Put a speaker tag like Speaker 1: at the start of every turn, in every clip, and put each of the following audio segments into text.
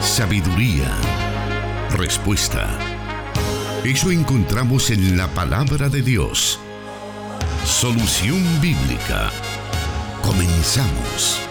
Speaker 1: sabiduría, respuesta. Eso encontramos en la palabra de Dios. Solución bíblica. Comenzamos.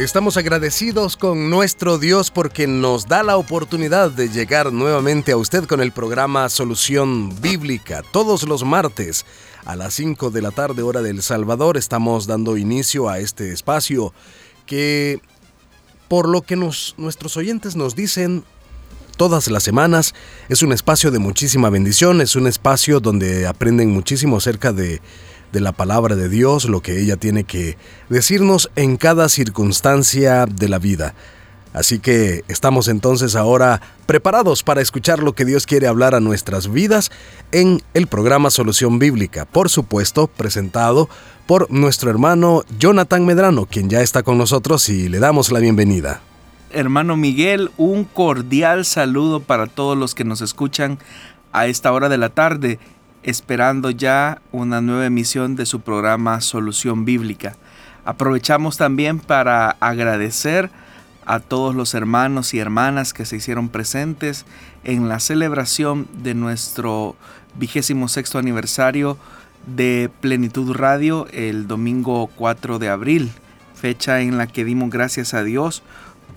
Speaker 2: Estamos agradecidos con nuestro Dios porque nos da la oportunidad de llegar nuevamente a usted con el programa Solución Bíblica. Todos los martes a las 5 de la tarde hora del Salvador estamos dando inicio a este espacio que por lo que nuestros oyentes nos dicen todas las semanas es un espacio de muchísima bendición, es un espacio donde aprenden muchísimo acerca de de la palabra de Dios, lo que ella tiene que decirnos en cada circunstancia de la vida. Así que estamos entonces ahora preparados para escuchar lo que Dios quiere hablar a nuestras vidas en el programa Solución Bíblica, por supuesto, presentado por nuestro hermano Jonathan Medrano, quien ya está con nosotros y le damos la bienvenida.
Speaker 3: Hermano Miguel, un cordial saludo para todos los que nos escuchan a esta hora de la tarde esperando ya una nueva emisión de su programa Solución Bíblica. Aprovechamos también para agradecer a todos los hermanos y hermanas que se hicieron presentes en la celebración de nuestro vigésimo sexto aniversario de Plenitud Radio el domingo 4 de abril, fecha en la que dimos gracias a Dios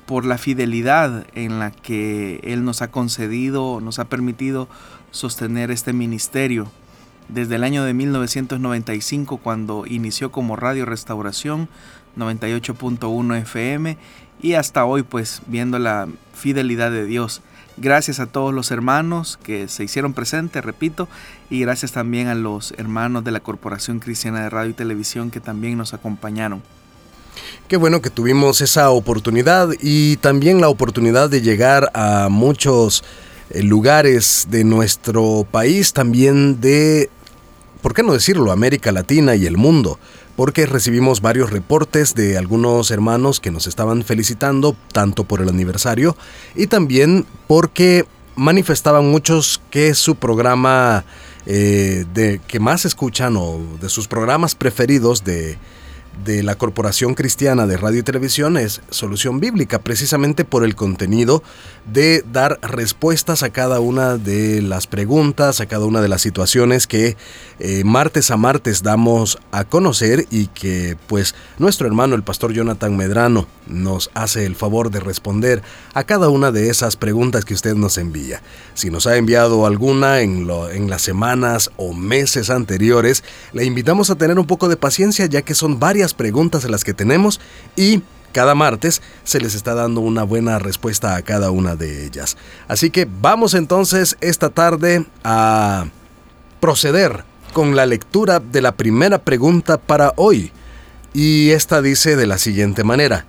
Speaker 3: por la fidelidad en la que Él nos ha concedido, nos ha permitido sostener este ministerio. Desde el año de 1995, cuando inició como Radio Restauración 98.1 FM, y hasta hoy, pues viendo la fidelidad de Dios. Gracias a todos los hermanos que se hicieron presentes, repito, y gracias también a los hermanos de la Corporación Cristiana de Radio y Televisión que también nos acompañaron.
Speaker 2: Qué bueno que tuvimos esa oportunidad y también la oportunidad de llegar a muchos lugares de nuestro país, también de, ¿por qué no decirlo?, América Latina y el mundo, porque recibimos varios reportes de algunos hermanos que nos estaban felicitando, tanto por el aniversario, y también porque manifestaban muchos que su programa eh, de que más escuchan o de sus programas preferidos de de la Corporación Cristiana de Radio y Televisión es Solución Bíblica, precisamente por el contenido de dar respuestas a cada una de las preguntas, a cada una de las situaciones que eh, martes a martes damos a conocer y que pues nuestro hermano el pastor Jonathan Medrano nos hace el favor de responder a cada una de esas preguntas que usted nos envía. Si nos ha enviado alguna en, lo, en las semanas o meses anteriores, le invitamos a tener un poco de paciencia ya que son varias preguntas las que tenemos y cada martes se les está dando una buena respuesta a cada una de ellas. Así que vamos entonces esta tarde a proceder con la lectura de la primera pregunta para hoy. Y esta dice de la siguiente manera.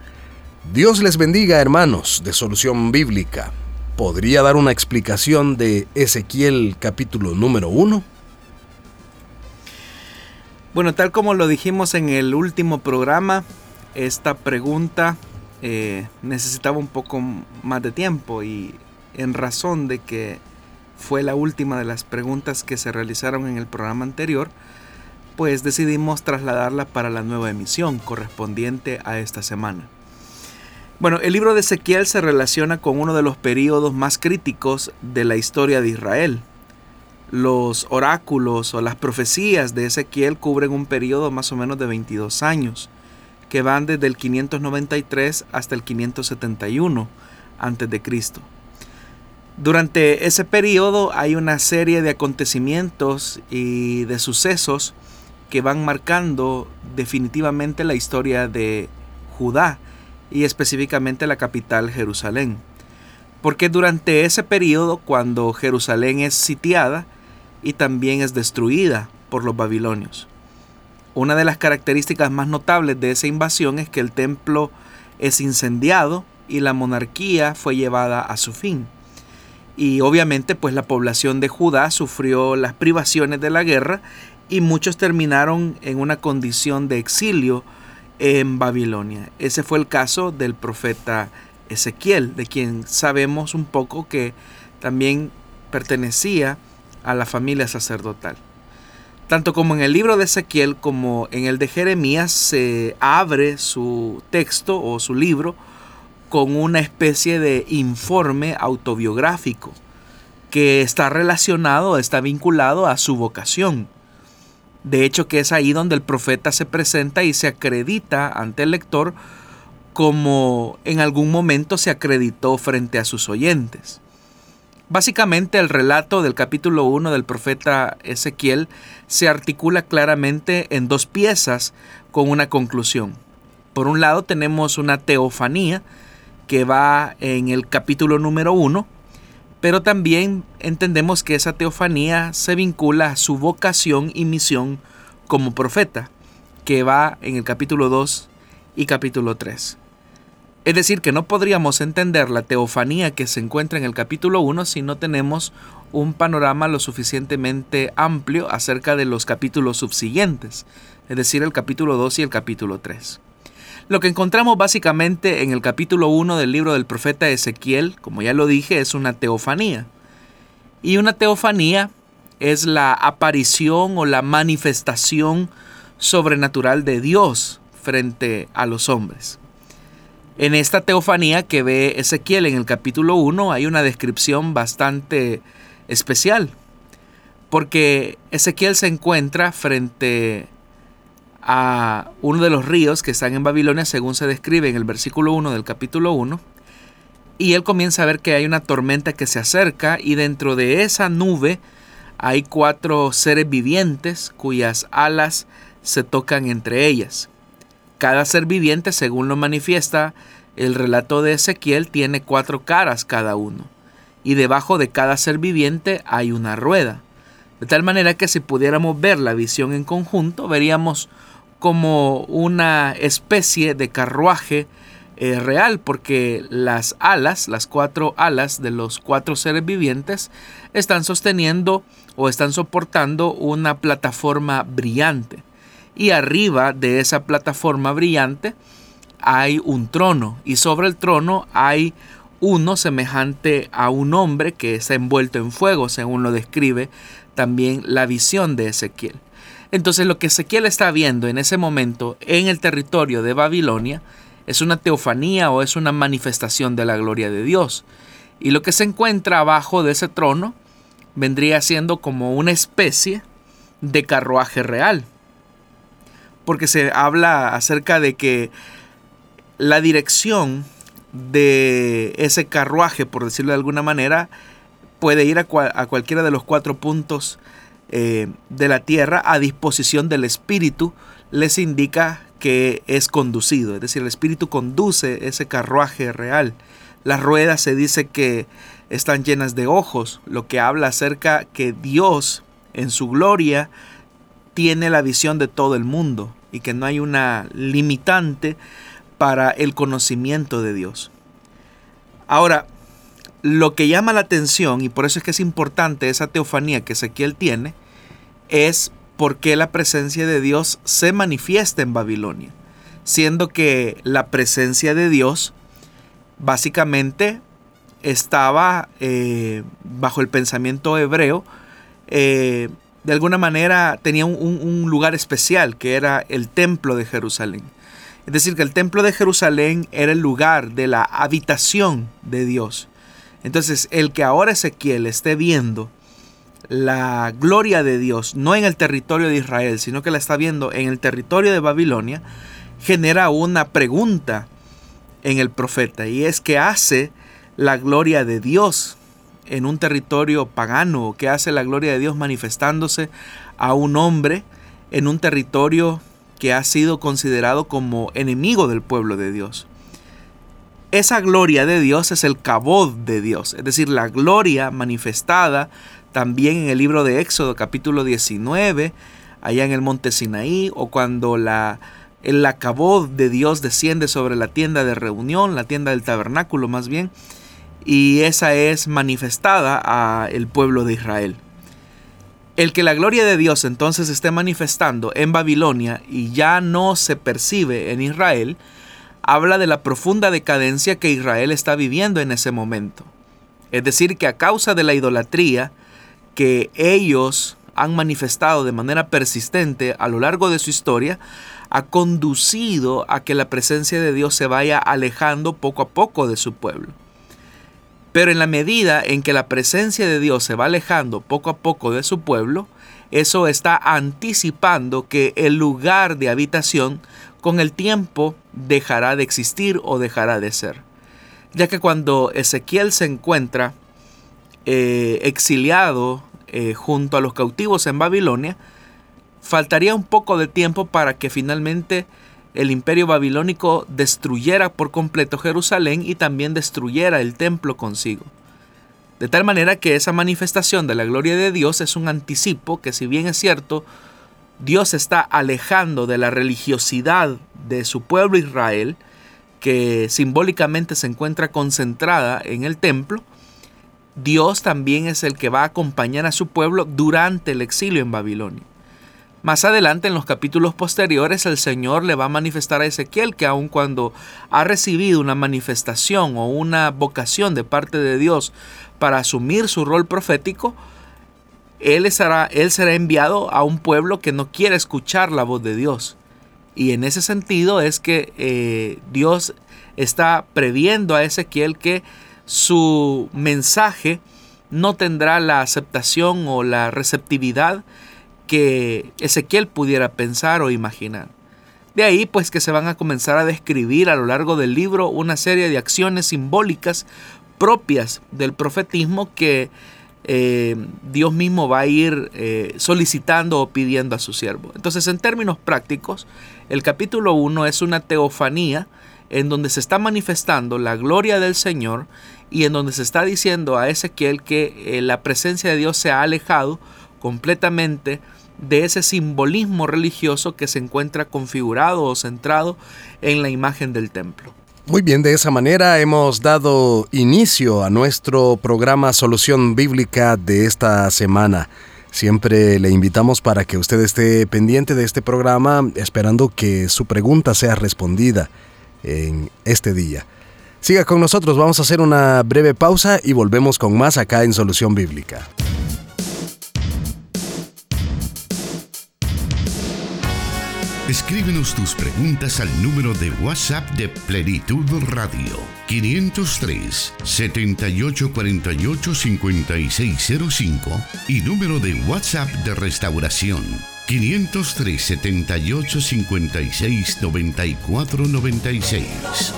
Speaker 2: Dios les bendiga hermanos de Solución Bíblica. ¿Podría dar una explicación de Ezequiel capítulo número 1?
Speaker 3: Bueno, tal como lo dijimos en el último programa, esta pregunta eh, necesitaba un poco más de tiempo y en razón de que fue la última de las preguntas que se realizaron en el programa anterior, pues decidimos trasladarla para la nueva emisión correspondiente a esta semana. Bueno, el libro de Ezequiel se relaciona con uno de los periodos más críticos de la historia de Israel. Los oráculos o las profecías de Ezequiel cubren un periodo más o menos de 22 años que van desde el 593 hasta el 571 a.C. Durante ese periodo hay una serie de acontecimientos y de sucesos que van marcando definitivamente la historia de Judá y específicamente la capital Jerusalén. Porque durante ese periodo cuando Jerusalén es sitiada y también es destruida por los babilonios. Una de las características más notables de esa invasión es que el templo es incendiado y la monarquía fue llevada a su fin. Y obviamente pues la población de Judá sufrió las privaciones de la guerra y muchos terminaron en una condición de exilio en Babilonia. Ese fue el caso del profeta Ezequiel, de quien sabemos un poco que también pertenecía a la familia sacerdotal. Tanto como en el libro de Ezequiel como en el de Jeremías se abre su texto o su libro con una especie de informe autobiográfico que está relacionado, está vinculado a su vocación. De hecho que es ahí donde el profeta se presenta y se acredita ante el lector como en algún momento se acreditó frente a sus oyentes. Básicamente el relato del capítulo 1 del profeta Ezequiel se articula claramente en dos piezas con una conclusión. Por un lado tenemos una teofanía que va en el capítulo número 1, pero también entendemos que esa teofanía se vincula a su vocación y misión como profeta, que va en el capítulo 2 y capítulo 3. Es decir, que no podríamos entender la teofanía que se encuentra en el capítulo 1 si no tenemos un panorama lo suficientemente amplio acerca de los capítulos subsiguientes, es decir, el capítulo 2 y el capítulo 3. Lo que encontramos básicamente en el capítulo 1 del libro del profeta Ezequiel, como ya lo dije, es una teofanía. Y una teofanía es la aparición o la manifestación sobrenatural de Dios frente a los hombres. En esta teofanía que ve Ezequiel en el capítulo 1 hay una descripción bastante especial, porque Ezequiel se encuentra frente a uno de los ríos que están en Babilonia, según se describe en el versículo 1 del capítulo 1, y él comienza a ver que hay una tormenta que se acerca y dentro de esa nube hay cuatro seres vivientes cuyas alas se tocan entre ellas. Cada ser viviente, según lo manifiesta el relato de Ezequiel, tiene cuatro caras cada uno, y debajo de cada ser viviente hay una rueda. De tal manera que si pudiéramos ver la visión en conjunto, veríamos como una especie de carruaje eh, real, porque las alas, las cuatro alas de los cuatro seres vivientes, están sosteniendo o están soportando una plataforma brillante y arriba de esa plataforma brillante hay un trono y sobre el trono hay uno semejante a un hombre que está envuelto en fuego, según lo describe también la visión de Ezequiel. Entonces lo que Ezequiel está viendo en ese momento en el territorio de Babilonia es una teofanía o es una manifestación de la gloria de Dios. Y lo que se encuentra abajo de ese trono vendría siendo como una especie de carruaje real porque se habla acerca de que la dirección de ese carruaje, por decirlo de alguna manera, puede ir a, cualquiera de los cuatro puntos eh, de la tierra a disposición del espíritu, les indica que es conducido, es decir, el espíritu conduce ese carruaje real. Las ruedas se dice que están llenas de ojos, lo que habla acerca que Dios en su gloria tiene la visión de todo el mundo y que no hay una limitante para el conocimiento de Dios. Ahora, lo que llama la atención, y por eso es que es importante esa teofanía que Ezequiel tiene, es por qué la presencia de Dios se manifiesta en Babilonia, siendo que la presencia de Dios básicamente estaba eh, bajo el pensamiento hebreo eh, de alguna manera tenía un, lugar especial que era el templo de Jerusalén. Es decir, que el templo de Jerusalén era el lugar de la habitación de Dios. Entonces, el que ahora Ezequiel esté viendo la gloria de Dios, no en el territorio de Israel, sino que la está viendo en el territorio de Babilonia, genera una pregunta en el profeta, y es que hace la gloria de Dios en un territorio pagano, que hace la gloria de Dios manifestándose a un hombre en un territorio que ha sido considerado como enemigo del pueblo de Dios. Esa gloria de Dios es el cabod de Dios, es decir, la gloria manifestada también en el libro de Éxodo capítulo 19, allá en el monte Sinaí, o cuando la, el de Dios desciende sobre la tienda de reunión, la tienda del tabernáculo más bien, y esa es manifestada a el pueblo de Israel. El que la gloria de Dios entonces esté manifestando en Babilonia y ya no se percibe en Israel, habla de la profunda decadencia que Israel está viviendo en ese momento. Es decir, que a causa de la idolatría que ellos han manifestado de manera persistente a lo largo de su historia, ha conducido a que la presencia de Dios se vaya alejando poco a poco de su pueblo. Pero en la medida en que la presencia de Dios se va alejando poco a poco de su pueblo, eso está anticipando que el lugar de habitación con el tiempo dejará de existir o dejará de ser. Ya que cuando Ezequiel se encuentra eh, exiliado eh, junto a los cautivos en Babilonia, faltaría un poco de tiempo para que finalmente el imperio babilónico destruyera por completo Jerusalén y también destruyera el templo consigo. De tal manera que esa manifestación de la gloria de Dios es un anticipo que si bien es cierto, Dios está alejando de la religiosidad de su pueblo Israel, que simbólicamente se encuentra concentrada en el templo, Dios también es el que va a acompañar a su pueblo durante el exilio en Babilonia. Más adelante en los capítulos posteriores el Señor le va a manifestar a Ezequiel que aun cuando ha recibido una manifestación o una vocación de parte de Dios para asumir su rol profético, él será, él será enviado a un pueblo que no quiere escuchar la voz de Dios. Y en ese sentido es que eh, Dios está previendo a Ezequiel que su mensaje no tendrá la aceptación o la receptividad que Ezequiel pudiera pensar o imaginar. De ahí pues que se van a comenzar a describir a lo largo del libro una serie de acciones simbólicas propias del profetismo que eh, Dios mismo va a ir eh, solicitando o pidiendo a su siervo. Entonces en términos prácticos, el capítulo 1 es una teofanía en donde se está manifestando la gloria del Señor y en donde se está diciendo a Ezequiel que eh, la presencia de Dios se ha alejado completamente de ese simbolismo religioso que se encuentra configurado o centrado en la imagen del templo.
Speaker 2: Muy bien, de esa manera hemos dado inicio a nuestro programa Solución Bíblica de esta semana. Siempre le invitamos para que usted esté pendiente de este programa esperando que su pregunta sea respondida en este día. Siga con nosotros, vamos a hacer una breve pausa y volvemos con más acá en Solución Bíblica.
Speaker 1: Escríbenos tus preguntas al número de WhatsApp de Plenitud Radio 503 7848 5605 y número de WhatsApp de Restauración 503 78 56 94 96.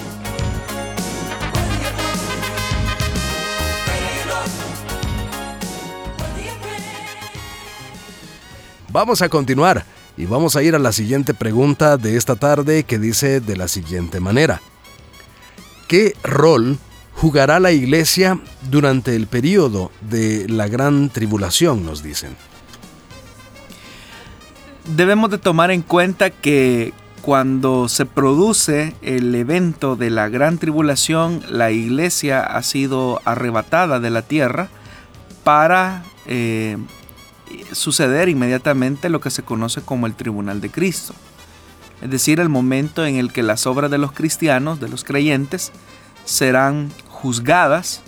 Speaker 2: Vamos a continuar y vamos a ir a la siguiente pregunta de esta tarde que dice de la siguiente manera. ¿Qué rol jugará la iglesia durante el periodo de la gran tribulación? Nos dicen.
Speaker 3: Debemos de tomar en cuenta que cuando se produce el evento de la gran tribulación, la iglesia ha sido arrebatada de la tierra para eh, suceder inmediatamente lo que se conoce como el tribunal de Cristo. Es decir, el momento en el que las obras de los cristianos, de los creyentes, serán juzgadas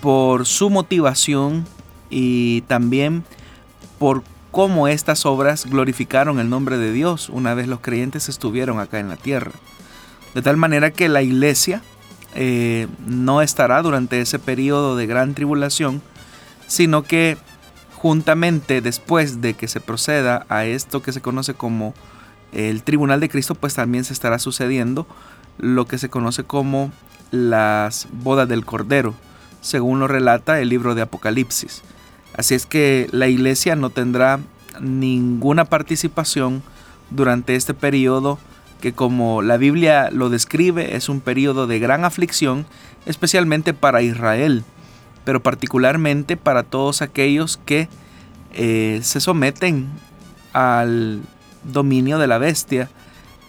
Speaker 3: por su motivación y también por cómo estas obras glorificaron el nombre de Dios una vez los creyentes estuvieron acá en la tierra. De tal manera que la iglesia eh, no estará durante ese periodo de gran tribulación, sino que juntamente después de que se proceda a esto que se conoce como el Tribunal de Cristo, pues también se estará sucediendo lo que se conoce como las bodas del Cordero, según lo relata el libro de Apocalipsis. Así es que la iglesia no tendrá ninguna participación durante este periodo que como la Biblia lo describe es un periodo de gran aflicción, especialmente para Israel pero particularmente para todos aquellos que eh, se someten al dominio de la bestia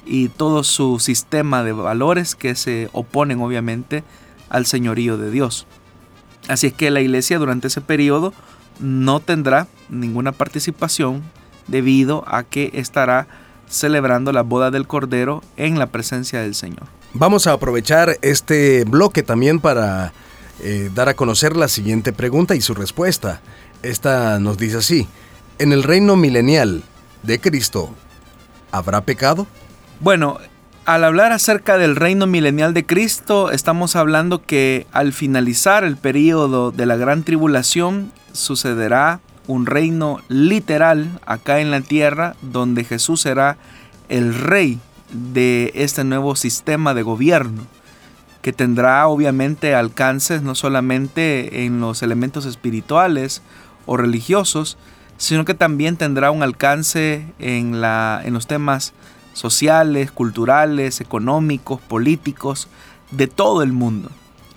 Speaker 3: y todo su sistema de valores que se oponen obviamente al señorío de Dios. Así es que la iglesia durante ese periodo no tendrá ninguna participación debido a que estará celebrando la boda del Cordero en la presencia del Señor.
Speaker 2: Vamos a aprovechar este bloque también para eh, dar a conocer la siguiente pregunta y su respuesta. Esta nos dice así, ¿en el reino milenial de Cristo habrá pecado?
Speaker 3: Bueno, al hablar acerca del reino milenial de Cristo, estamos hablando que al finalizar el periodo de la gran tribulación, sucederá un reino literal acá en la tierra, donde Jesús será el rey de este nuevo sistema de gobierno, que tendrá obviamente alcances no solamente en los elementos espirituales o religiosos, sino que también tendrá un alcance en, la, en los temas sociales, culturales, económicos, políticos, de todo el mundo.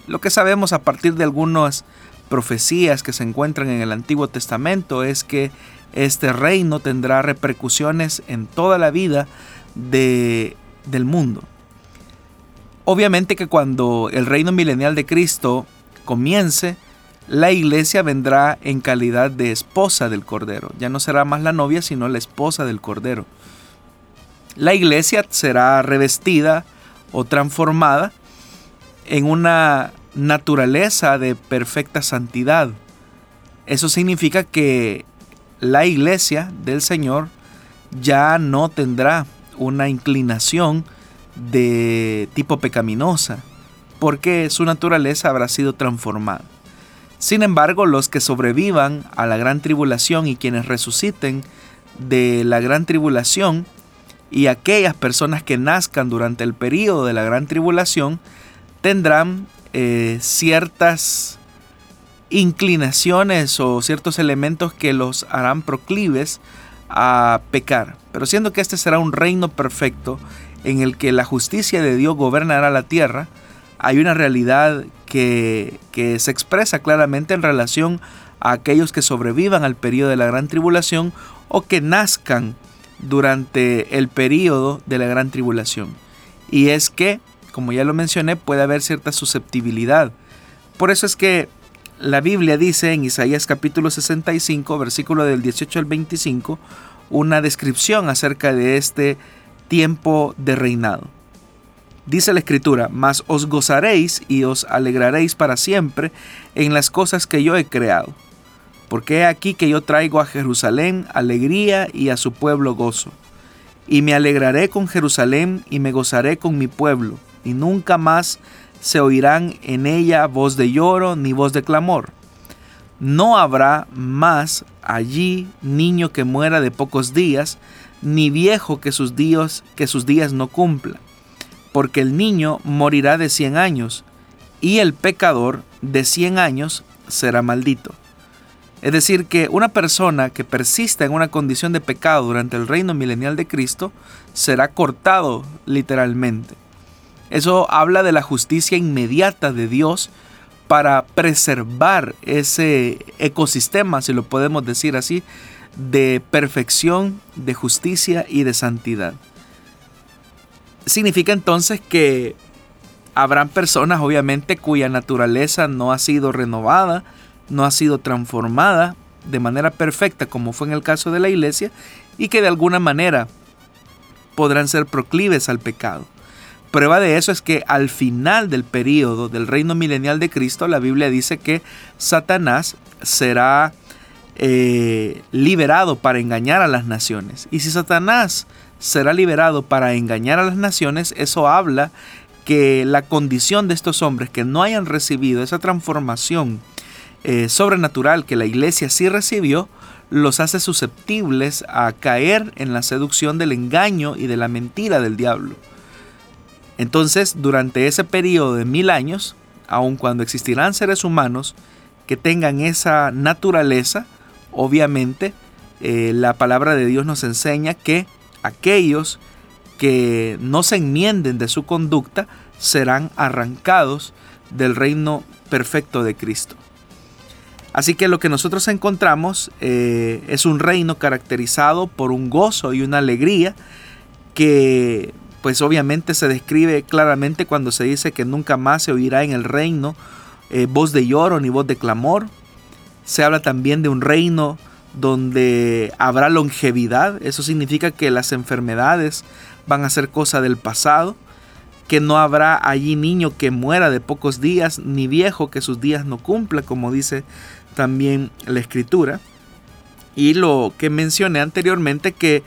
Speaker 3: Lo que sabemos a partir de algunas profecías que se encuentran en el Antiguo Testamento es que este reino tendrá repercusiones en toda la vida de, del mundo. Obviamente que cuando el reino milenial de Cristo comience, la iglesia vendrá en calidad de esposa del Cordero. Ya no será más la novia, sino la esposa del Cordero. La iglesia será revestida o transformada en una naturaleza de perfecta santidad. Eso significa que la iglesia del Señor ya no tendrá una inclinación de tipo pecaminosa, porque su naturaleza habrá sido transformada. Sin embargo, los que sobrevivan a la gran tribulación y quienes resuciten de la gran tribulación y aquellas personas que nazcan durante el periodo de la gran tribulación tendrán eh, ciertas inclinaciones o ciertos elementos que los harán proclives a pecar. Pero siendo que este será un reino perfecto en el que la justicia de Dios gobernará la tierra, hay una realidad que, que se expresa claramente en relación a aquellos que sobrevivan al periodo de la gran tribulación o que nazcan durante el periodo de la gran tribulación. Y es que, como ya lo mencioné, puede haber cierta susceptibilidad. Por eso es que la Biblia dice en Isaías capítulo 65, versículo del 18 al 25, una descripción acerca de este tiempo de reinado. Dice la escritura, mas os gozaréis y os alegraréis para siempre en las cosas que yo he creado porque he aquí que yo traigo a Jerusalén alegría y a su pueblo gozo. Y me alegraré con Jerusalén y me gozaré con mi pueblo, y nunca más se oirán en ella voz de lloro ni voz de clamor. No habrá más allí niño que muera de pocos días, ni viejo que sus días, que sus días no cumpla, porque el niño morirá de cien años, y el pecador de cien años será maldito. Es decir, que una persona que persista en una condición de pecado durante el reino milenial de Cristo será cortado literalmente. Eso habla de la justicia inmediata de Dios para preservar ese ecosistema, si lo podemos decir así, de perfección, de justicia y de santidad. Significa entonces que habrán personas obviamente cuya naturaleza no ha sido renovada, no ha sido transformada de manera perfecta como fue en el caso de la iglesia y que de alguna manera podrán ser proclives al pecado. Prueba de eso es que al final del periodo del reino milenial de Cristo, la Biblia dice que Satanás será eh, liberado para engañar a las naciones. Y si Satanás será liberado para engañar a las naciones, eso habla que la condición de estos hombres que no hayan recibido esa transformación eh, sobrenatural que la iglesia sí recibió, los hace susceptibles a caer en la seducción del engaño y de la mentira del diablo. Entonces, durante ese periodo de mil años, aun cuando existirán seres humanos que tengan esa naturaleza, obviamente eh, la palabra de Dios nos enseña que aquellos que no se enmienden de su conducta serán arrancados del reino perfecto de Cristo. Así que lo que nosotros encontramos eh, es un reino caracterizado por un gozo y una alegría que pues obviamente se describe claramente cuando se dice que nunca más se oirá en el reino eh, voz de lloro ni voz de clamor. Se habla también de un reino donde habrá longevidad. Eso significa que las enfermedades van a ser cosa del pasado. que no habrá allí niño que muera de pocos días, ni viejo que sus días no cumpla, como dice también la escritura. Y lo que mencioné anteriormente, que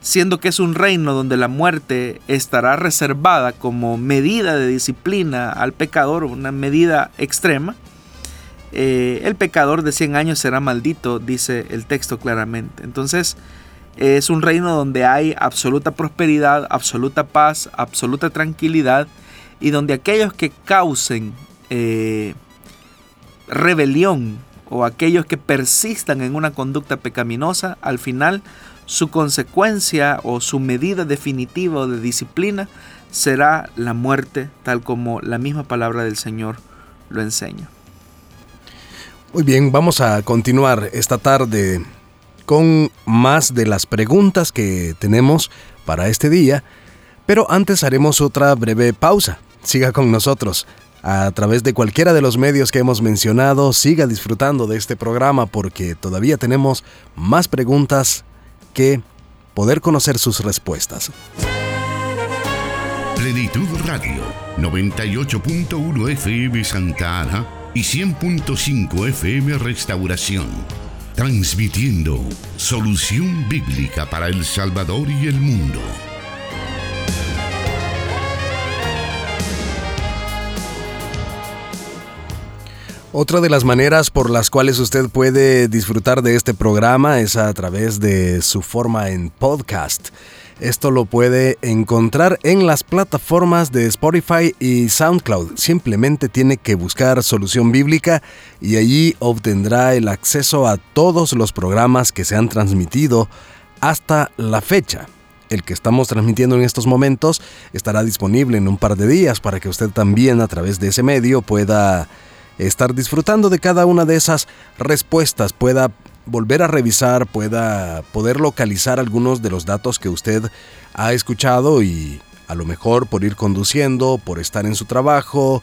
Speaker 3: siendo que es un reino donde la muerte estará reservada como medida de disciplina al pecador, una medida extrema, eh, el pecador de 100 años será maldito, dice el texto claramente. Entonces, es un reino donde hay absoluta prosperidad, absoluta paz, absoluta tranquilidad y donde aquellos que causen eh, rebelión o aquellos que persistan en una conducta pecaminosa, al final su consecuencia o su medida definitiva de disciplina será la muerte, tal como la misma palabra del Señor lo enseña.
Speaker 2: Muy bien, vamos a continuar esta tarde con más de las preguntas que tenemos para este día, pero antes haremos otra breve pausa. Siga con nosotros. A través de cualquiera de los medios que hemos mencionado, siga disfrutando de este programa porque todavía tenemos más preguntas que poder conocer sus respuestas.
Speaker 1: Plenitud Radio, 98.1 FM Santa Ana y 100.5 FM Restauración transmitiendo solución bíblica para El Salvador y el mundo.
Speaker 2: Otra de las maneras por las cuales usted puede disfrutar de este programa es a través de su forma en podcast. Esto lo puede encontrar en las plataformas de Spotify y SoundCloud. Simplemente tiene que buscar Solución Bíblica y allí obtendrá el acceso a todos los programas que se han transmitido hasta la fecha. El que estamos transmitiendo en estos momentos estará disponible en un par de días para que usted también a través de ese medio pueda estar disfrutando de cada una de esas respuestas, pueda volver a revisar, pueda poder localizar algunos de los datos que usted ha escuchado y a lo mejor por ir conduciendo, por estar en su trabajo,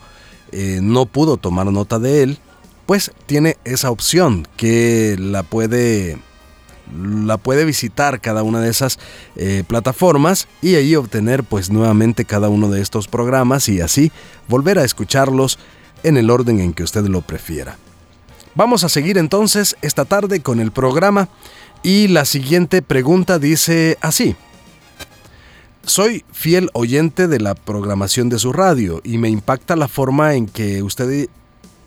Speaker 2: eh, no pudo tomar nota de él, pues tiene esa opción que la puede la puede visitar cada una de esas eh, plataformas y ahí obtener pues nuevamente cada uno de estos programas y así volver a escucharlos en el orden en que usted lo prefiera. Vamos a seguir entonces esta tarde con el programa y la siguiente pregunta dice así. Soy fiel oyente de la programación de su radio y me impacta la forma en que usted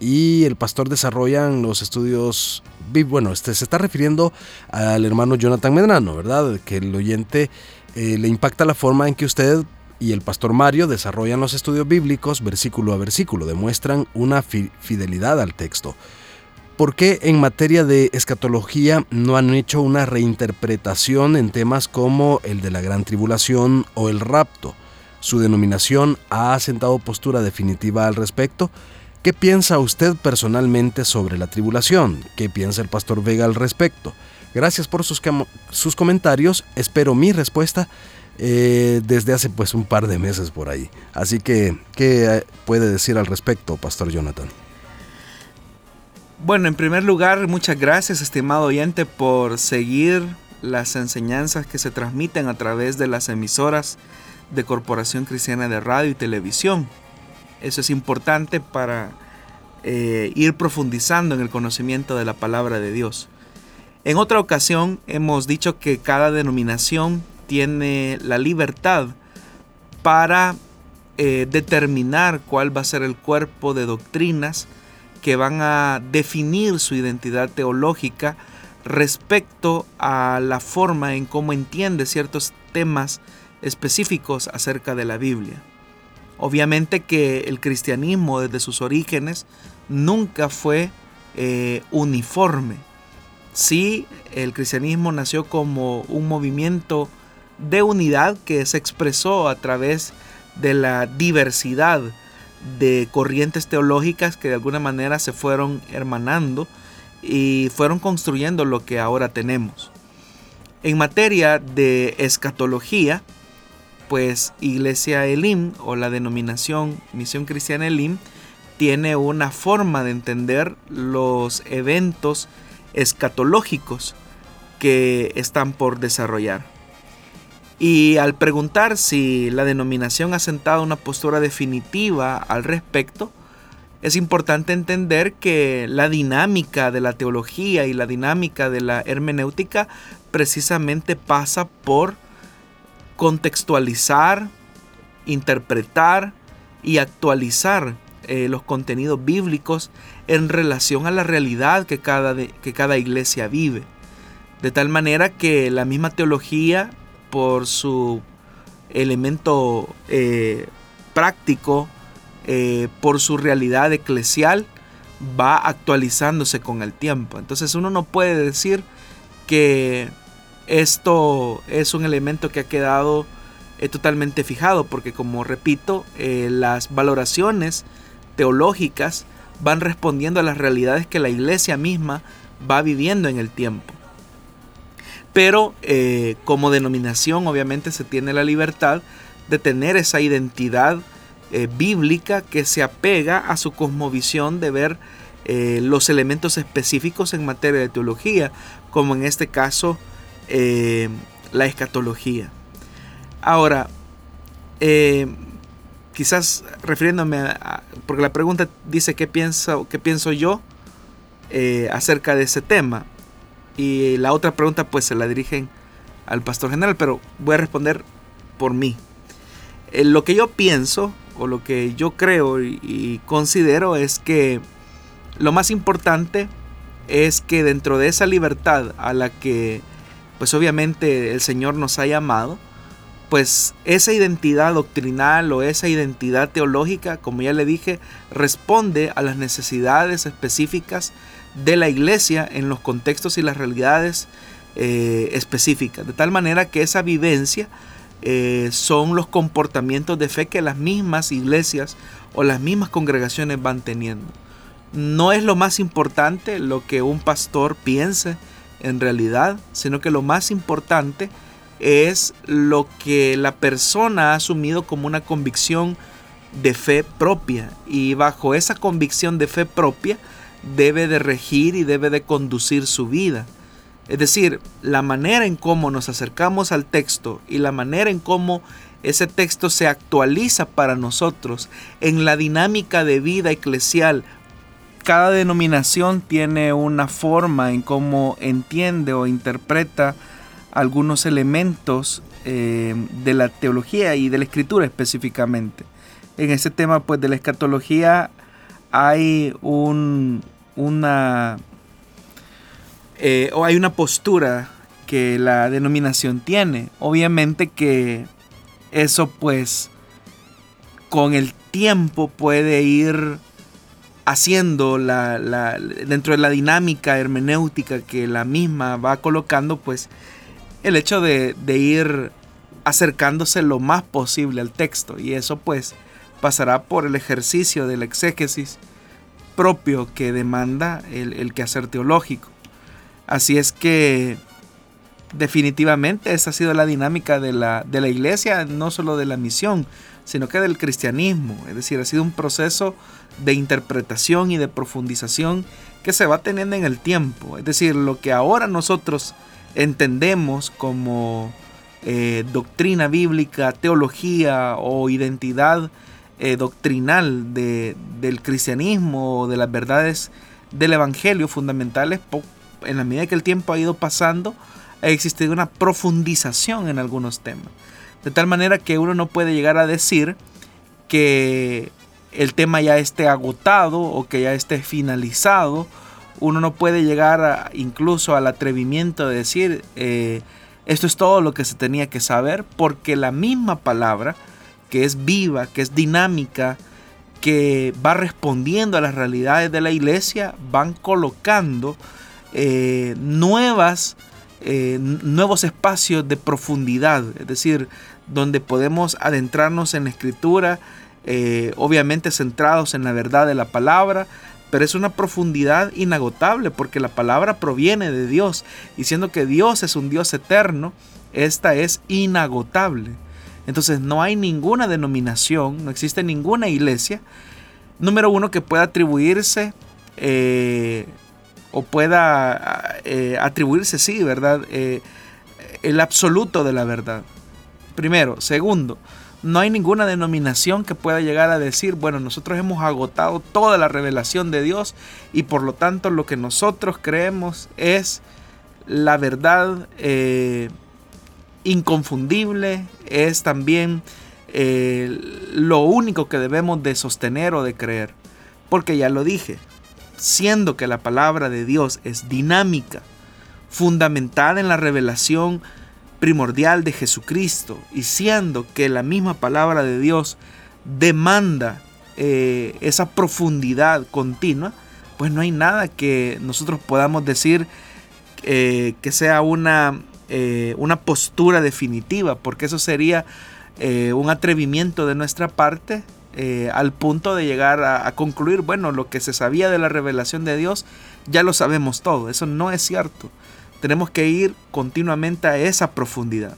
Speaker 2: y el pastor desarrollan los estudios. Bueno, este se está refiriendo al hermano Jonathan Medrano, ¿verdad? Que el oyente eh, le impacta la forma en que usted y el pastor Mario desarrollan los estudios bíblicos versículo a versículo, demuestran una fidelidad al texto. ¿Por qué en materia de escatología no han hecho una reinterpretación en temas como el de la gran tribulación o el rapto? ¿Su denominación ha asentado postura definitiva al respecto? ¿Qué piensa usted personalmente sobre la tribulación? ¿Qué piensa el pastor Vega al respecto? Gracias por sus, sus comentarios, espero mi respuesta eh, desde hace pues un par de meses por ahí. Así que, ¿qué puede decir al respecto, Pastor Jonathan?
Speaker 3: Bueno, en primer lugar, muchas gracias, estimado oyente, por seguir las enseñanzas que se transmiten a través de las emisoras de Corporación Cristiana de Radio y Televisión. Eso es importante para eh, ir profundizando en el conocimiento de la palabra de Dios. En otra ocasión hemos dicho que cada denominación tiene la libertad para eh, determinar cuál va a ser el cuerpo de doctrinas que van a definir su identidad teológica respecto a la forma en cómo entiende ciertos temas específicos acerca de la Biblia. Obviamente que el cristianismo desde sus orígenes nunca fue eh, uniforme. Sí, el cristianismo nació como un movimiento de unidad que se expresó a través de la diversidad de corrientes teológicas que de alguna manera se fueron hermanando y fueron construyendo lo que ahora tenemos. En materia de escatología, pues Iglesia Elim o la denominación Misión Cristiana Elim tiene una forma de entender los eventos escatológicos que están por desarrollar. Y al preguntar si la denominación ha sentado una postura definitiva al respecto, es importante entender que la dinámica de la teología y la dinámica de la hermenéutica precisamente pasa por contextualizar, interpretar y actualizar eh, los contenidos bíblicos en relación a la realidad que cada, que cada iglesia vive. De tal manera que la misma teología, por su elemento eh, práctico, eh, por su realidad eclesial, va actualizándose con el tiempo. Entonces uno no puede decir que esto es un elemento que ha quedado totalmente fijado, porque como repito, las valoraciones teológicas van respondiendo a las realidades que la iglesia misma va viviendo en el tiempo. Pero eh, como denominación obviamente se tiene la libertad de tener esa identidad eh, bíblica que se apega a su cosmovisión de ver eh, los elementos específicos en materia de teología, como en este caso la escatología. Ahora, quizás refiriéndome a, porque la pregunta dice qué pienso, qué pienso yo acerca de ese tema. Y la otra pregunta pues se la dirigen al pastor general, pero voy a responder por mí. Eh, lo que yo pienso o lo que yo creo y considero es que lo más importante es que dentro de esa libertad a la que pues obviamente el Señor nos ha llamado, pues esa identidad doctrinal o esa identidad teológica, como ya le dije, responde a las necesidades específicas de la iglesia en los contextos y las realidades eh, específicas. De tal manera que esa vivencia eh, son los comportamientos de fe que las mismas iglesias o las mismas congregaciones van teniendo. No es lo más importante lo que un pastor piense en realidad, sino que lo más importante es lo que la persona ha asumido como una convicción de fe propia y bajo esa convicción de fe propia debe de regir y debe de conducir su vida. Es decir, la manera en cómo nos acercamos al texto y la manera en cómo ese texto se actualiza para nosotros en la dinámica de vida eclesial. Cada denominación tiene una forma en cómo entiende o interpreta algunos elementos eh, de la teología y de la escritura específicamente. En ese tema pues de la escatología hay un, una eh, o hay una postura que la denominación tiene. Obviamente que eso pues con el tiempo puede ir haciendo la, la, dentro de la dinámica hermenéutica que la misma va colocando, pues el hecho de, ir acercándose lo más posible al texto y eso pues pasará por el ejercicio del exégesis propio que demanda el, quehacer teológico. Así es que definitivamente esa ha sido la dinámica de la, de la iglesia, no solo de la misión, sino que del cristianismo. Es decir, ha sido un proceso de interpretación y de profundización que se va teniendo en el tiempo. Es decir, lo que ahora nosotros entendemos como eh, doctrina bíblica, teología o identidad eh, doctrinal del cristianismo de las verdades del evangelio fundamentales, en la medida que el tiempo ha ido pasando, ha existido una profundización en algunos temas. De tal manera que uno no puede llegar a decir que el tema ya esté agotado o que ya esté finalizado uno no puede llegar incluso al atrevimiento de decir eh, esto es todo lo que se tenía que saber porque la misma palabra que es viva, que es dinámica, que va respondiendo a las realidades de la iglesia, van colocando eh, nuevas, eh, nuevos espacios de profundidad, es decir, donde podemos adentrarnos en la escritura, obviamente centrados en la verdad de la palabra, pero es una profundidad inagotable porque la palabra proviene de Dios y siendo que Dios es un Dios eterno, esta es inagotable. Entonces no hay ninguna denominación, no existe ninguna iglesia, número uno, que pueda atribuirse eh, o pueda eh, atribuirse, sí, ¿verdad? Eh, el absoluto de la verdad. Primero. Segundo, no hay ninguna denominación que pueda llegar a decir, bueno, nosotros hemos agotado toda la revelación de Dios y por lo tanto lo que nosotros creemos es la verdad inconfundible, es también eh, lo único que debemos de sostener o de creer. Porque ya lo dije, siendo que la palabra de Dios es dinámica, fundamentada en la revelación primordial de Jesucristo y siendo que la misma palabra de Dios demanda eh, esa profundidad continua, pues no hay nada que nosotros podamos decir eh, que sea una, eh, una postura definitiva, porque eso sería un atrevimiento de nuestra parte al punto de llegar a, a, concluir, bueno, lo que se sabía de la revelación de Dios, ya lo sabemos todo. Eso no es cierto. Tenemos que ir continuamente a esa profundidad.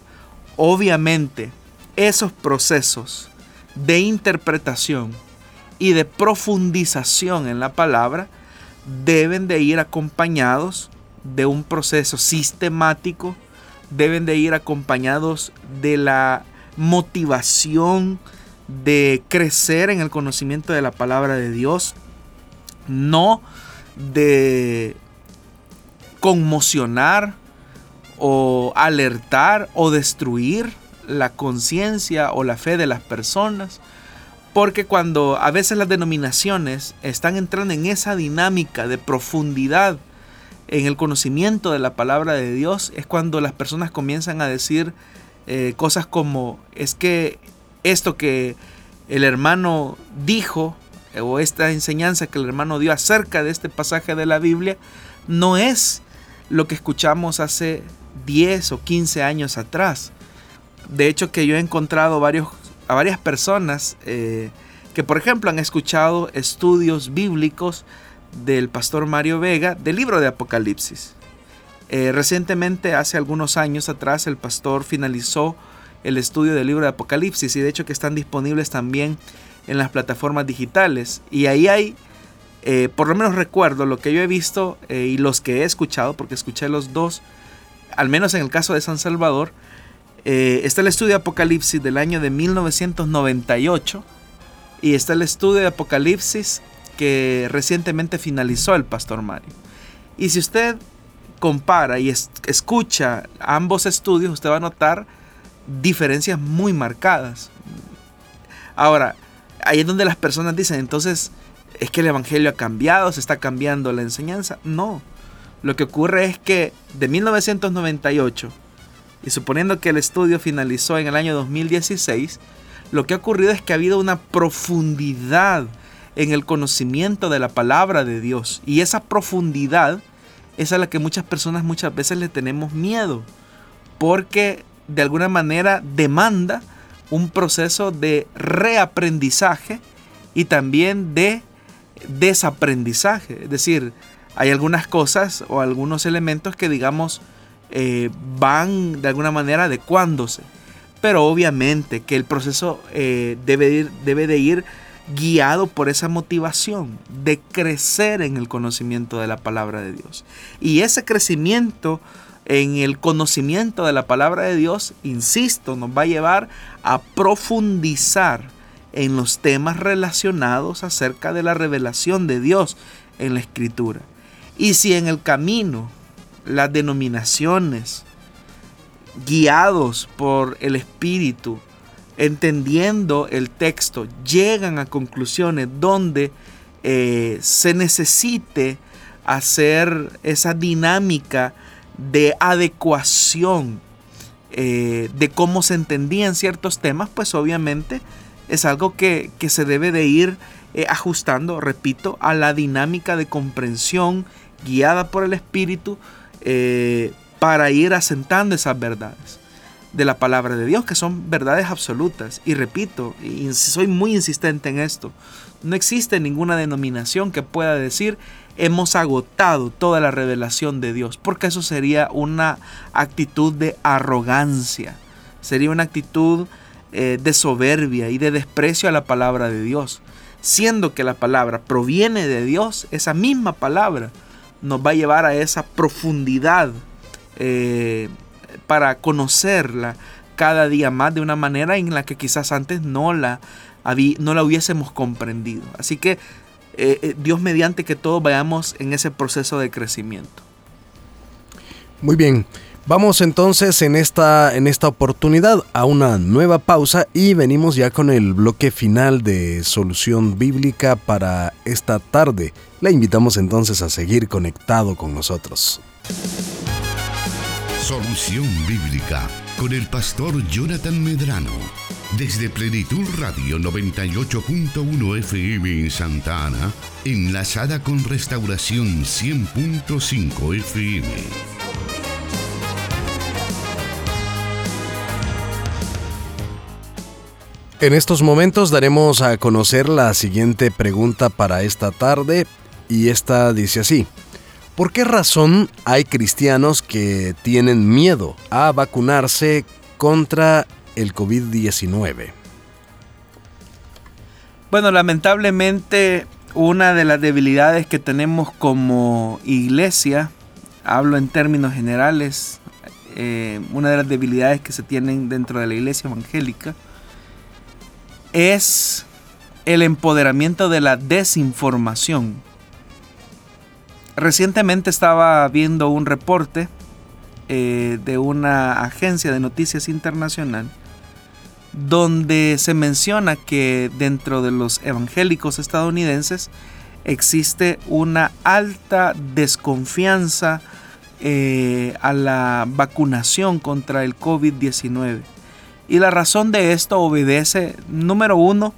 Speaker 3: Obviamente, esos procesos de interpretación y de profundización en la palabra deben de ir acompañados de un proceso sistemático, deben de ir acompañados de la motivación de crecer en el conocimiento de la palabra de Dios, no de conmocionar o alertar o destruir la conciencia o la fe de las personas. Porque cuando a veces las denominaciones están entrando en esa dinámica de profundidad en el conocimiento de la palabra de Dios, es cuando las personas comienzan a decir eh, cosas como, es que esto que el hermano dijo, o esta enseñanza que el hermano dio acerca de este pasaje de la Biblia, no es lo que escuchamos hace 10 o 15 años atrás. De hecho que yo he encontrado varios, a varias personas eh, que por ejemplo han escuchado estudios bíblicos del pastor Mario Vega del libro de Apocalipsis. Eh, recientemente, hace algunos años atrás, el pastor finalizó el estudio del libro de Apocalipsis y de hecho que están disponibles también en las plataformas digitales. Y ahí hay eh, por lo menos recuerdo lo que yo he visto eh, y los que he escuchado, porque escuché los dos, al menos en el caso de San Salvador, eh, está el estudio de Apocalipsis del año de 1998 y está el estudio de Apocalipsis que recientemente finalizó el Pastor Mario. Y si usted compara y escucha ambos estudios, usted va a notar diferencias muy marcadas. Ahora, ahí es donde las personas dicen, entonces, es que el Evangelio ha cambiado, se está cambiando la enseñanza. No. Lo que ocurre es que de 1998, y suponiendo que el estudio finalizó en el año 2016, lo que ha ocurrido es que ha habido una profundidad en el conocimiento de la palabra de Dios. Y esa profundidad es a la que muchas personas muchas veces le tenemos miedo. Porque de alguna manera demanda un proceso de reaprendizaje y también de desaprendizaje. Es decir, hay algunas cosas o algunos elementos que digamos eh, van de alguna manera adecuándose. Pero obviamente que el proceso eh, debe, debe de ir guiado por esa motivación de crecer en el conocimiento de la palabra de Dios. Y ese crecimiento en el conocimiento de la palabra de Dios, insisto, nos va a llevar a profundizar en los temas relacionados acerca de la revelación de Dios en la escritura. Y si en el camino las denominaciones, guiados por el Espíritu, entendiendo el texto, llegan a conclusiones donde eh, se necesite hacer esa dinámica de adecuación eh, de cómo se entendían ciertos temas, pues obviamente es algo que, se debe de ir eh, ajustando, repito, a la dinámica de comprensión guiada por el Espíritu para ir asentando esas verdades de la palabra de Dios, que son verdades absolutas. Y repito, y soy muy insistente en esto, no existe ninguna denominación que pueda decir hemos agotado toda la revelación de Dios, porque eso sería una actitud de arrogancia, sería una actitud eh, de soberbia y de desprecio a la palabra de Dios. Siendo que la palabra proviene de Dios, esa misma palabra nos va a llevar a esa profundidad eh, para conocerla, cada día más de una manera en la que quizás antes no la, no la hubiésemos comprendido. Así que eh, eh, Dios mediante que todos vayamos en ese proceso de crecimiento.
Speaker 2: Muy bien. Vamos entonces en esta, en esta oportunidad a una nueva pausa y venimos ya con el bloque final de Solución Bíblica para esta tarde. La invitamos entonces a seguir conectado con nosotros.
Speaker 1: Solución Bíblica con el pastor Jonathan Medrano. Desde Plenitud Radio 98.1 FM en Santa Ana, enlazada con Restauración 100.5 FM.
Speaker 2: En estos momentos daremos a conocer la siguiente pregunta para esta tarde y esta dice así. ¿Por qué razón hay cristianos que tienen miedo a vacunarse contra el COVID-19?
Speaker 3: Bueno, lamentablemente una de las debilidades que tenemos como iglesia, hablo en términos generales, eh, una de las debilidades que se tienen dentro de la iglesia evangélica, es el empoderamiento de la desinformación. Recientemente estaba viendo un reporte eh, de una agencia de noticias internacional donde se menciona que dentro de los evangélicos estadounidenses existe una alta desconfianza eh, a la vacunación contra el COVID-19. Y la razón de esto obedece, número uno,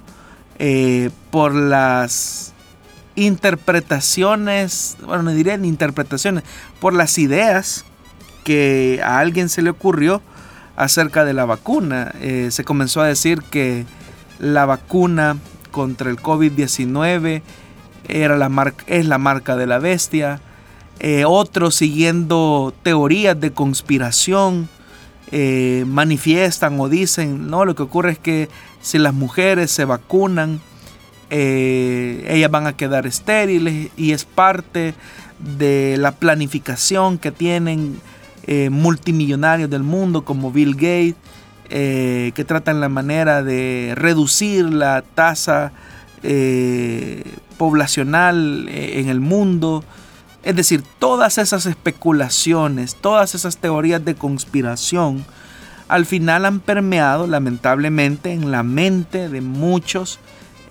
Speaker 3: eh, por las interpretaciones, bueno, no diría ni interpretaciones, por las ideas que a alguien se le ocurrió acerca de la vacuna. Eh, se comenzó a decir que la vacuna contra el COVID-19 era la es la marca de la bestia. Eh, otros siguiendo teorías de conspiración eh, manifiestan o dicen, no, lo que ocurre es que si las mujeres se vacunan, eh, ellas van a quedar estériles y es parte de la planificación que tienen eh, multimillonarios del mundo como Bill Gates, que tratan la manera de reducir la tasa poblacional en el mundo, es decir, todas esas especulaciones, todas esas teorías de conspiración, al final han permeado lamentablemente en la mente de muchos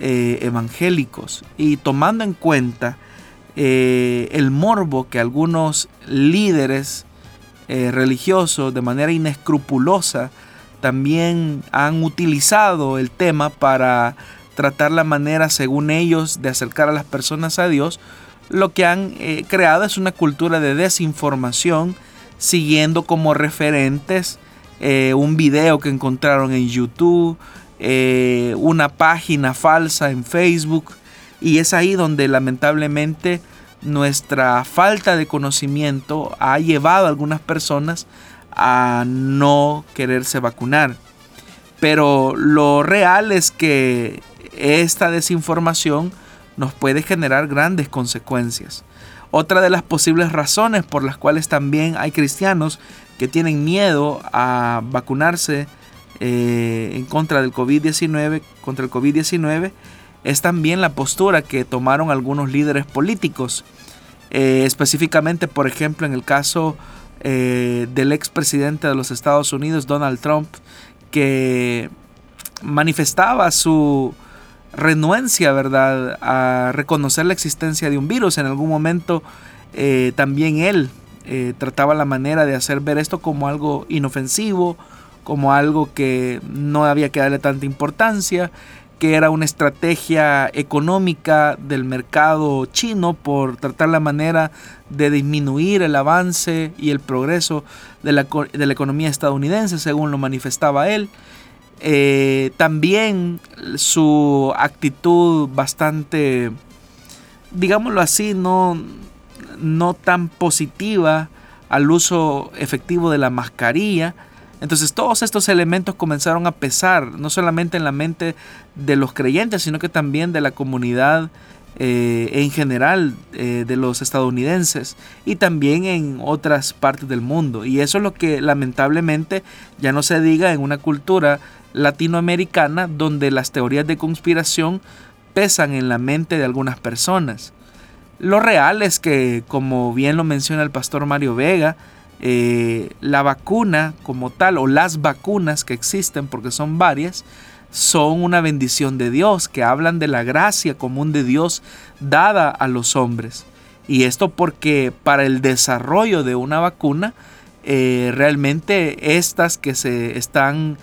Speaker 3: eh, evangélicos. Y tomando en cuenta eh, el morbo que algunos líderes eh, religiosos de manera inescrupulosa también han utilizado el tema para tratar la manera, según ellos, de acercar a las personas a Dios, lo que han creado es una cultura de desinformación, siguiendo como referentes un video que encontraron en YouTube, eh, una página falsa en Facebook, y es ahí donde lamentablemente nuestra falta de conocimiento ha llevado a algunas personas a no quererse vacunar. Pero lo real es que esta desinformación nos puede generar grandes consecuencias. Otra de las posibles razones por las cuales también hay cristianos que tienen miedo a vacunarse eh, en contra del COVID-19, contra el COVID-19, es también la postura que tomaron algunos líderes políticos. Eh, específicamente, por ejemplo, en el caso eh, del expresidente de los Estados Unidos, Donald Trump, que manifestaba su, renuencia, ¿verdad?, a reconocer la existencia de un virus. En algún momento eh, también él trataba la manera de hacer ver esto como algo inofensivo, como algo que no había que darle tanta importancia, que era una estrategia económica del mercado chino por tratar la manera de disminuir el avance y el progreso de la, de la economía estadounidense, según lo manifestaba él. Eh, también su actitud bastante, digámoslo así, no, no tan positiva al uso efectivo de la mascarilla. Entonces todos estos elementos comenzaron a pesar, no solamente en la mente de los creyentes, sino que también de la comunidad eh, en general eh, de los estadounidenses y también en otras partes del mundo. Y eso es lo que lamentablemente ya no se diga en una cultura latinoamericana donde las teorías de conspiración pesan en la mente de algunas personas. Lo real es que, como bien lo menciona el pastor Mario Vega, eh, la vacuna como tal o las vacunas que existen, porque son varias, son una bendición de Dios, que hablan de la gracia común de Dios dada a los hombres. Y esto porque para el desarrollo de una vacuna, eh, realmente estas que se están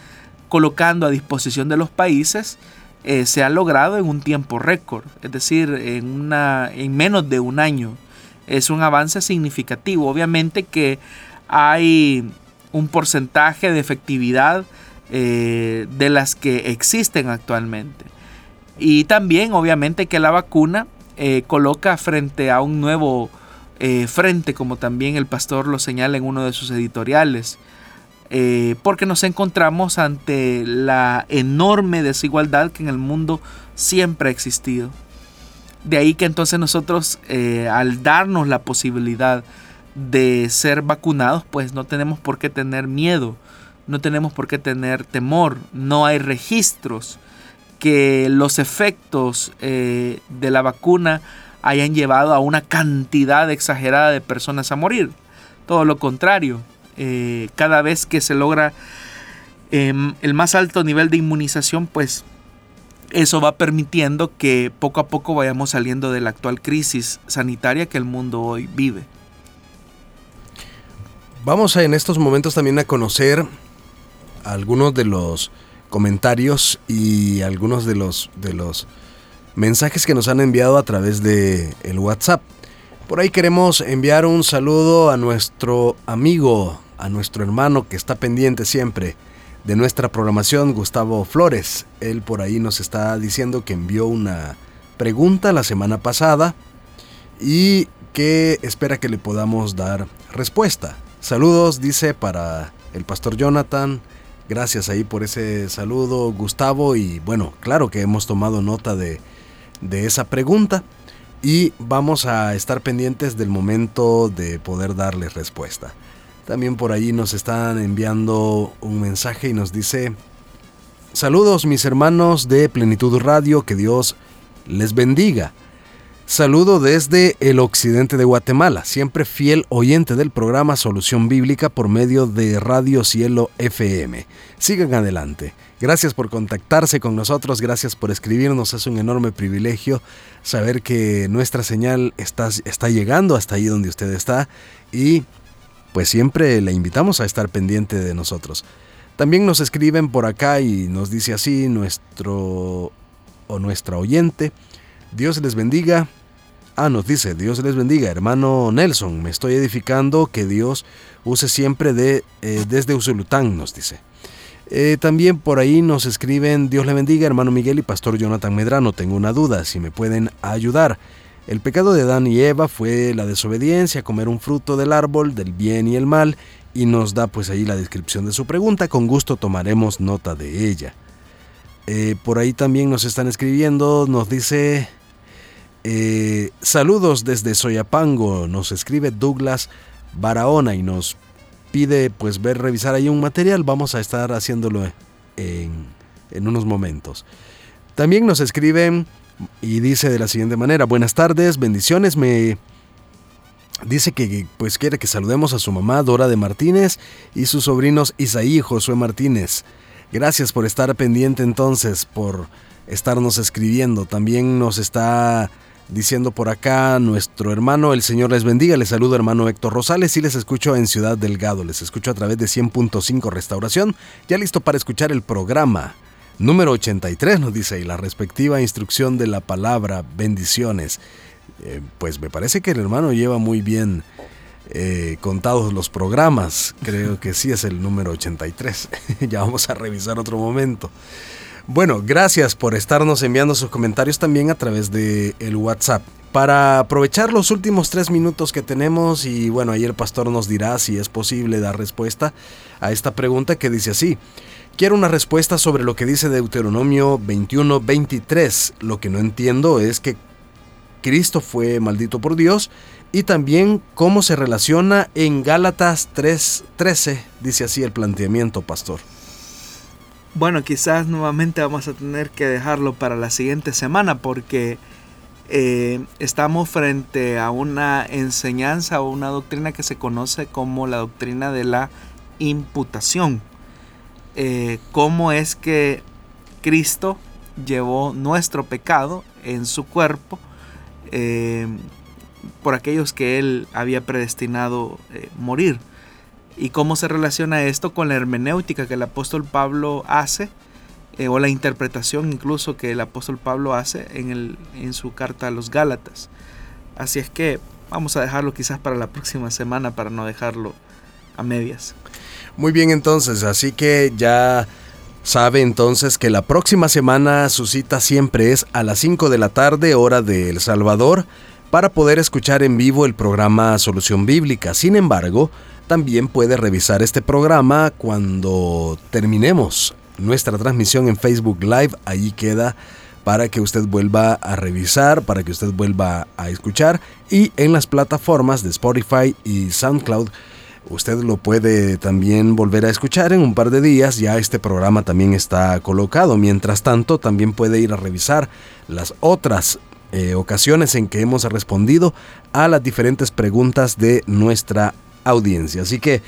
Speaker 3: colocando a disposición de los países, eh, se ha logrado en un tiempo récord, es decir, en, una, en menos de un año. Es un avance significativo. Obviamente que hay un porcentaje de efectividad eh, de las que existen actualmente. Y también obviamente que la vacuna eh, coloca frente a un nuevo eh, frente, como también el pastor lo señala en uno de sus editoriales, porque nos encontramos ante la enorme desigualdad que en el mundo siempre ha existido. De ahí que entonces nosotros, al darnos la posibilidad de ser vacunados, pues no tenemos por qué tener miedo no tenemos por qué tener temor, no hay registros que los efectos eh, de la vacuna hayan llevado a una cantidad exagerada de personas a morir. Todo lo contrario, eh, cada vez que se logra em, el más alto nivel de inmunización, pues eso va permitiendo que poco a poco vayamos saliendo de la actual crisis sanitaria que el mundo hoy vive.
Speaker 2: Vamos a en estos momentos también a conocer algunos de los comentarios y algunos de los, de los mensajes que nos han enviado a través de el WhatsApp. Por ahí queremos enviar un saludo a nuestro amigo, a nuestro hermano que está pendiente siempre de nuestra programación, Gustavo Flores. Él por ahí nos está diciendo que envió una pregunta la semana pasada y que espera que le podamos dar respuesta. Saludos, dice, para el pastor Jonathan, Gracias ahí por ese saludo, Gustavo. Y bueno, claro que hemos tomado nota de, esa pregunta y vamos a estar pendientes del momento de poder darle respuesta. También por ahí nos están enviando un mensaje y nos dice, saludos mis hermanos de Plenitud Radio, que Dios les bendiga. Saludo desde el occidente de Guatemala, siempre fiel oyente del programa Solución Bíblica por medio de Radio Cielo FM. Sigan adelante. Gracias por contactarse con nosotros, gracias por escribirnos, es un enorme privilegio saber que nuestra señal está, está llegando hasta ahí donde usted está y pues siempre le invitamos a estar pendiente de nosotros. También nos escriben por acá y nos dice así nuestro o nuestra oyente. Dios les bendiga. Ah, nos dice, Dios les bendiga, hermano Nelson, me estoy edificando, que Dios use siempre de, eh, desde Usulután, nos dice. Eh, también por ahí nos escriben, Dios le bendiga, hermano Miguel y pastor Jonathan Medrano, tengo una duda, si me pueden ayudar. El pecado de Adán y Eva fue la desobediencia, comer un fruto del árbol, del bien y el mal, y nos da pues ahí la descripción de su pregunta, con gusto tomaremos nota de ella. Eh, por ahí también nos están escribiendo, nos dice eh, saludos desde Soyapango, nos escribe Douglas Barahona y nos pide pues ver, revisar ahí un material, vamos a estar haciéndolo en, en unos momentos. También nos escribe y dice de la siguiente manera, buenas tardes, bendiciones, me dice que pues quiere que saludemos a su mamá Dora de Martínez y sus sobrinos Isaí y Josué Martínez. Gracias por estar pendiente entonces, por estarnos escribiendo. También nos está diciendo por acá nuestro hermano, el Señor les bendiga, les saludo hermano Héctor Rosales y les escucho en Ciudad Delgado, les escucho a través de 100.5 Restauración, ya listo para escuchar el programa. Número 83 nos dice, y la respectiva instrucción de la palabra, bendiciones. Eh, pues me parece que el hermano lleva muy bien eh, contados los programas, creo que sí es el número 83, ya vamos a revisar otro momento. Bueno, gracias por estarnos enviando sus comentarios también a través de el WhatsApp. Para aprovechar los últimos tres minutos que tenemos y bueno, ahí el pastor nos dirá si es posible dar respuesta a esta pregunta que dice así. Quiero una respuesta sobre lo que dice Deuteronomio 21-23. Lo que no entiendo es que Cristo fue maldito por Dios y también cómo se relaciona en Gálatas 3:13, dice así el planteamiento, pastor.
Speaker 3: Bueno, quizás nuevamente vamos a tener que dejarlo para la siguiente semana porque eh, estamos frente a una enseñanza o una doctrina que se conoce como la doctrina de la imputación. Eh, cómo es que Cristo llevó nuestro pecado en su cuerpo eh, por aquellos que él había predestinado morir. Y cómo se relaciona esto con la hermenéutica que el apóstol Pablo hace eh, o la interpretación incluso que el apóstol Pablo hace en, el, en su carta a los Gálatas. Así es que vamos a dejarlo quizás para la próxima semana para no dejarlo a medias.
Speaker 2: Muy bien entonces, así que ya sabe entonces que la próxima semana su cita siempre es a las 5 de la tarde hora de El Salvador para poder escuchar en vivo el programa Solución Bíblica. Sin embargo, también puede revisar este programa cuando terminemos nuestra transmisión en Facebook Live. Ahí queda para que usted vuelva a revisar, para que usted vuelva a escuchar. Y en las plataformas de Spotify y SoundCloud, usted lo puede también volver a escuchar en un par de días. Ya este programa también está colocado. Mientras tanto, también puede ir a revisar las otras eh, ocasiones en que hemos respondido a las diferentes preguntas de nuestra audiencia. Así que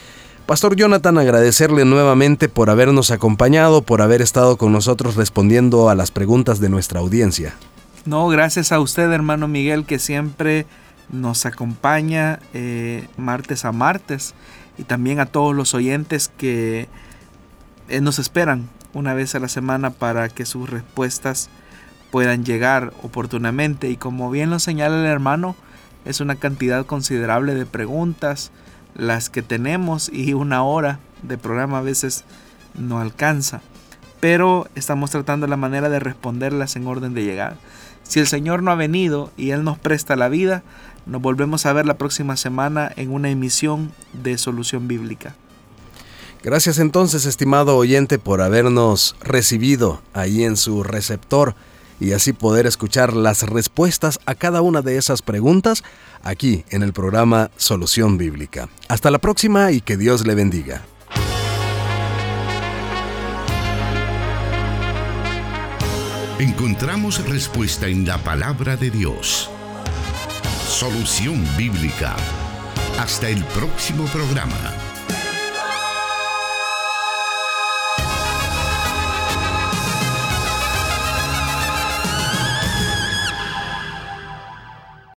Speaker 2: Pastor Jonathan, agradecerle nuevamente por habernos acompañado, por haber estado con nosotros respondiendo a las preguntas de nuestra audiencia.
Speaker 3: No, gracias a usted, hermano Miguel, que siempre nos acompaña eh, martes a martes y también a todos los oyentes que eh, nos esperan una vez a la semana para que sus respuestas puedan llegar oportunamente y como bien lo señala el hermano, es una cantidad considerable de preguntas, las que tenemos y una hora de programa a veces no alcanza. Pero estamos tratando la manera de responderlas en orden de llegada. Si el Señor no ha venido y Él nos presta la vida, nos volvemos a ver la próxima semana en una emisión de Solución Bíblica.
Speaker 2: Gracias entonces, estimado oyente, por habernos recibido ahí en su receptor y así poder escuchar las respuestas a cada una de esas preguntas aquí en el programa Solución Bíblica. Hasta la próxima y que Dios le bendiga.
Speaker 1: Encontramos respuesta en la palabra de Dios. Solución Bíblica. Hasta el próximo programa.